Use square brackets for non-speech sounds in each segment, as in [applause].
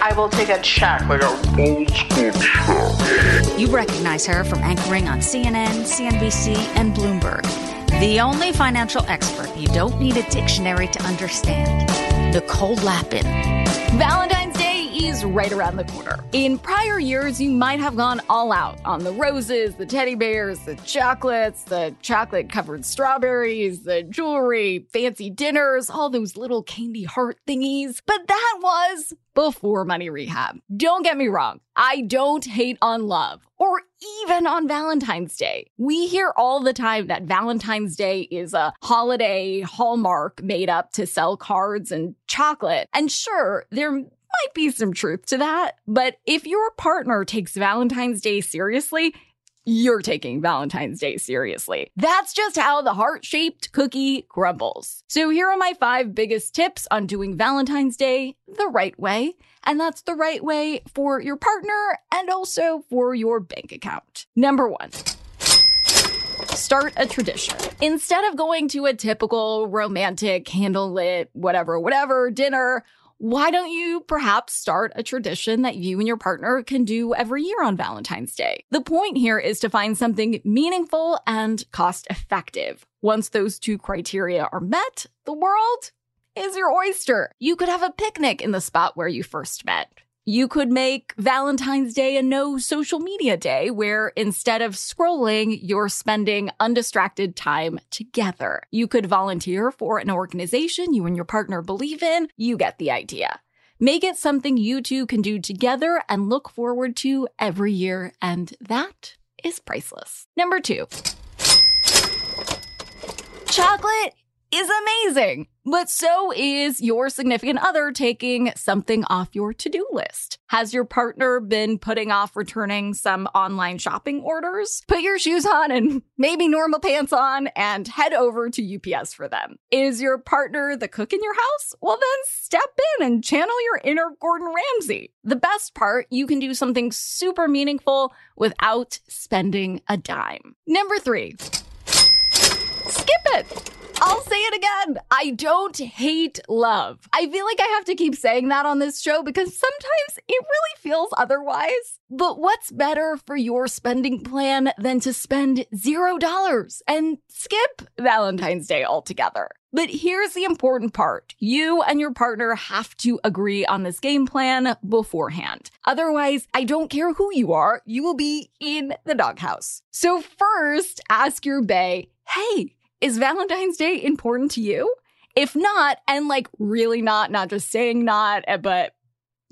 I will take a check. Like a old school check. You recognize her from anchoring on CNN, CNBC, and Bloomberg. The only financial expert you don't need a dictionary to understand. Nicole Lapin. Valentine's Day is right around the corner. In prior years, you might have gone all out on the roses, the teddy bears, the chocolates, the chocolate covered strawberries, the jewelry, fancy dinners, all those little candy heart thingies. But that was before money rehab. Don't get me wrong, I don't hate on love or even on Valentine's Day. We hear all the time that Valentine's Day is a holiday hallmark made up to sell cards and chocolate. And sure, there might be some truth to that, but if your partner takes Valentine's Day seriously, you're taking Valentine's Day seriously. That's just how the heart shaped cookie crumbles. So, here are my five biggest tips on doing Valentine's Day the right way. And that's the right way for your partner and also for your bank account. Number one. Start a tradition. Instead of going to a typical romantic, candlelit, whatever, whatever dinner, why don't you perhaps start a tradition that you and your partner can do every year on Valentine's Day? The point here is to find something meaningful and cost effective. Once those two criteria are met, the world is your oyster. You could have a picnic in the spot where you first met. You could make Valentine's Day a no social media day where instead of scrolling, you're spending undistracted time together. You could volunteer for an organization you and your partner believe in. You get the idea. Make it something you two can do together and look forward to every year, and that is priceless. Number two, chocolate is amazing, but so is your significant other taking something off your to do list. Has your partner been putting off returning some online shopping orders? Put your shoes on and [laughs] maybe normal pants on and head over to UPS for them. Is your partner the cook in your house? Well, then step in and channel your inner Gordon Ramsay. The best part, you can do something super meaningful without spending a dime. Number three, skip it. I'll say it again. I don't hate love. I feel like I have to keep saying that on this show because sometimes it really feels otherwise. But what's better for your spending plan than to spend zero dollars and skip Valentine's Day altogether? But here's the important part. You and your partner have to agree on this game plan beforehand. Otherwise, I don't care who you are, you will be in the doghouse. So first, ask your bae, hey, is Valentine's Day important to you? If not, and like really not, not just saying not, eh, but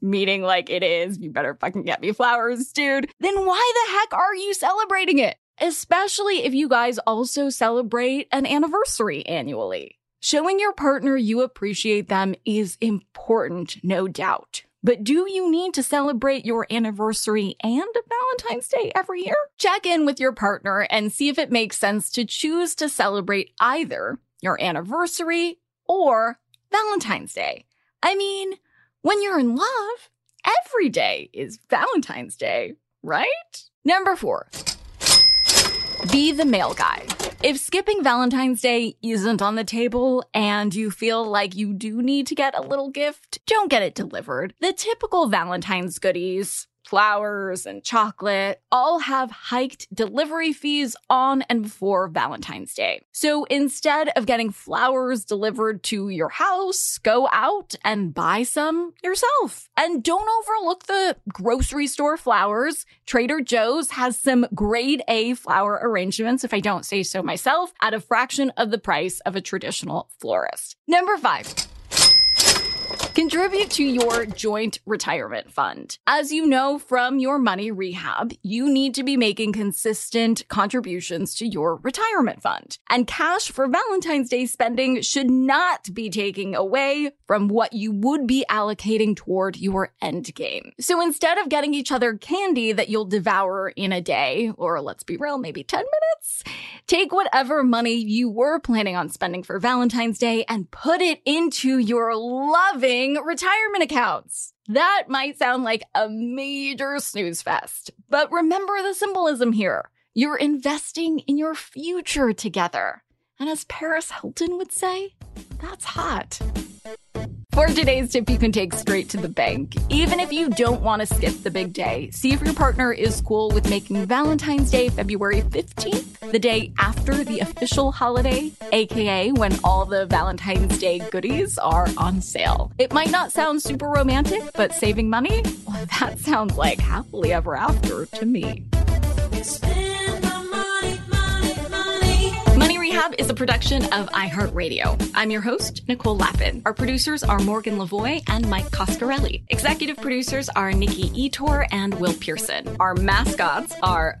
meaning like it is, you better fucking get me flowers, dude, then why the heck are you celebrating it? Especially if you guys also celebrate an anniversary annually. Showing your partner you appreciate them is important, no doubt. But do you need to celebrate your anniversary and Valentine's Day every year? Check in with your partner and see if it makes sense to choose to celebrate either your anniversary or Valentine's Day. I mean, when you're in love, every day is Valentine's Day, right? Number four, be the mail guy. If skipping Valentine's Day isn't on the table and you feel like you do need to get a little gift, don't get it delivered. The typical Valentine's goodies flowers, and chocolate all have hiked delivery fees on and before Valentine's Day. So instead of getting flowers delivered to your house, go out and buy some yourself. And don't overlook the grocery store flowers. Trader Joe's has some grade A flower arrangements, if I don't say so myself, at a fraction of the price of a traditional florist. Number five. Contribute to your joint retirement fund. As you know from your money rehab, you need to be making consistent contributions to your retirement fund. And cash for Valentine's Day spending should not be taking away from what you would be allocating toward your end game. So instead of getting each other candy that you'll devour in a day, or let's be real, maybe 10 minutes, take whatever money you were planning on spending for Valentine's Day and put it into your loving retirement accounts. That might sound like a major snooze fest, but remember the symbolism here. You're investing in your future together. And as Paris Hilton would say, that's hot. For today's tip, you can take straight to the bank. Even if you don't want to skip the big day, see if your partner is cool with making Valentine's Day February 15th, the day after the official holiday, aka when all the Valentine's Day goodies are on sale. It might not sound super romantic, but saving money? Well, [laughs] that sounds like happily ever after to me. Money Rehab is a production of iHeartRadio. I'm your host, Nicole Lapin. Our producers are Morgan Lavoy and Mike Coscarelli. Executive producers are Nikki Ettore and Will Pearson. Our mascots are